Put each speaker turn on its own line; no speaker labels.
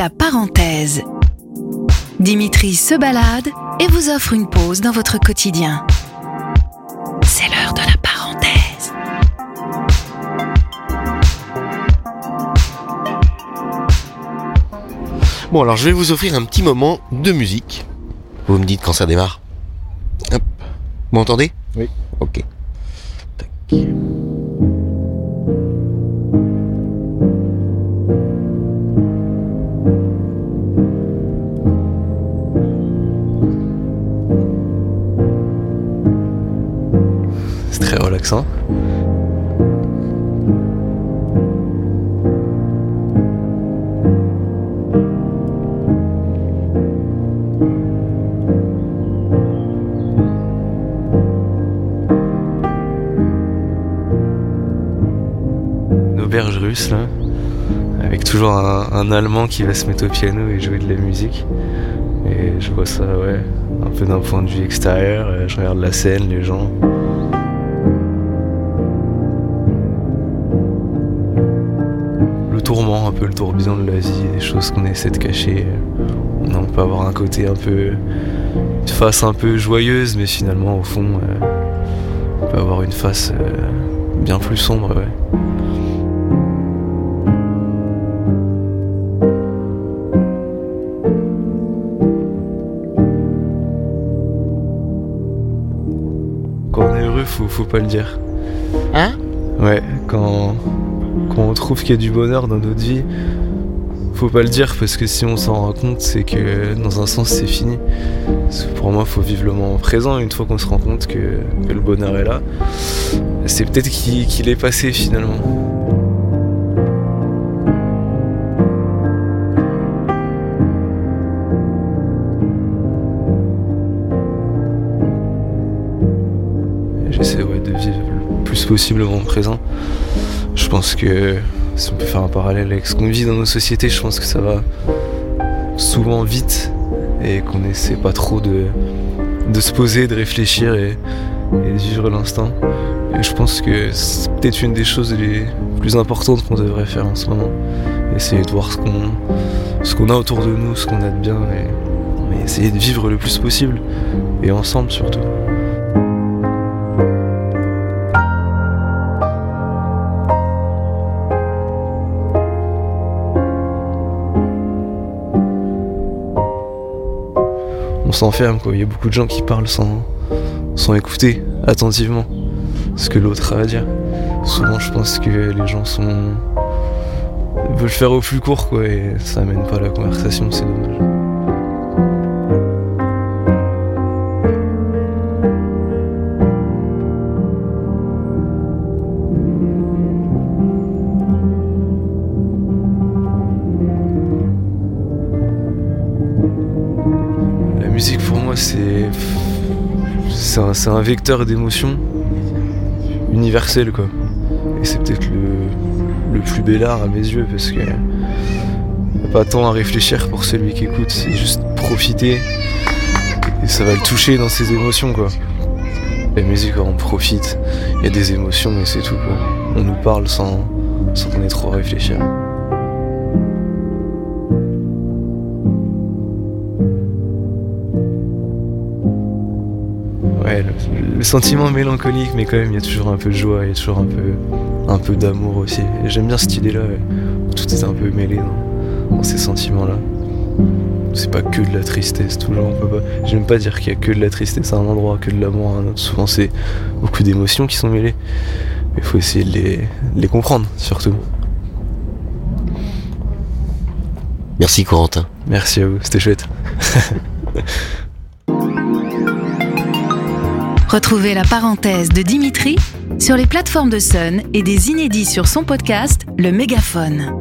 La parenthèse. Dimitri se balade et vous offre une pause dans votre quotidien. C'est l'heure de la parenthèse.
Bon, alors je vais vous offrir un petit moment de musique. Vous me dites quand ça démarre. Hop. Vous m'entendez?
Oui.
Ok. Tac.
Relaxant. Une auberge russe là, avec toujours un, un Allemand qui va se mettre au piano et jouer de la musique. Et je vois ça, ouais, un peu d'un point de vue extérieur. euh, Je regarde la scène, les gens. Tourment, un peu le tourbillon de la vie, des choses qu'on essaie de cacher. On on peut avoir un côté un peu. une face un peu joyeuse, mais finalement, au fond, euh, on peut avoir une face euh, bien plus sombre, ouais. Quand on est heureux, faut, faut pas le dire.
Hein?
Ouais, quand, quand on trouve qu'il y a du bonheur dans notre vie, faut pas le dire parce que si on s'en rend compte, c'est que dans un sens c'est fini. Pour moi, faut vivre le moment présent. Une fois qu'on se rend compte que, le bonheur est là, c'est peut-être qu'il est passé finalement. J'essaie de vivre le plus possible le moment présent. Je pense que si on peut faire un parallèle avec ce qu'on vit dans nos sociétés, je pense que ça va souvent vite et qu'on essaie pas trop de, de se poser, de réfléchir et, de vivre l'instant. Je pense que c'est peut-être une des choses les plus importantes qu'on devrait faire en ce moment. Essayer de voir ce qu'on ce qu'on a autour de nous, ce qu'on a de bien et essayer de vivre le plus possible et ensemble surtout. On s'enferme quoi. Il y a beaucoup de gens qui parlent sans, sans écouter attentivement ce que l'autre a à dire. Souvent je pense que les gens sont veulent faire au plus court quoi et ça amène pas la conversation, c'est dommage. Musique pour moi c'est c'est un, vecteur d'émotion universel quoi. Et c'est peut-être le, le plus bel art à mes yeux parce que a pas tant à réfléchir pour celui qui écoute, c'est juste profiter et ça va le toucher dans ses émotions quoi. La musique on profite, il y a des émotions et c'est tout quoi. On nous parle sans, sans qu'on ait trop à réfléchir. Ouais, le, le sentiment mélancolique, mais quand même, il y a toujours un peu de joie, il y a toujours un peu, un peu d'amour aussi. J'aime bien cette idée-là, ouais, où tout est un peu mêlé dans, dans ces sentiments-là. C'est pas que de la tristesse, toujours, on peut pas. J'aime pas dire qu'il y a que de la tristesse à un endroit, que de l'amour à un autre. Souvent, c'est beaucoup d'émotions qui sont mêlées. Mais il faut essayer de les, de les comprendre, surtout.
Merci Corentin.
Merci à vous, c'était chouette.
Retrouvez la parenthèse de Dimitri sur les plateformes de Sun et des inédits sur son podcast Le Mégaphone.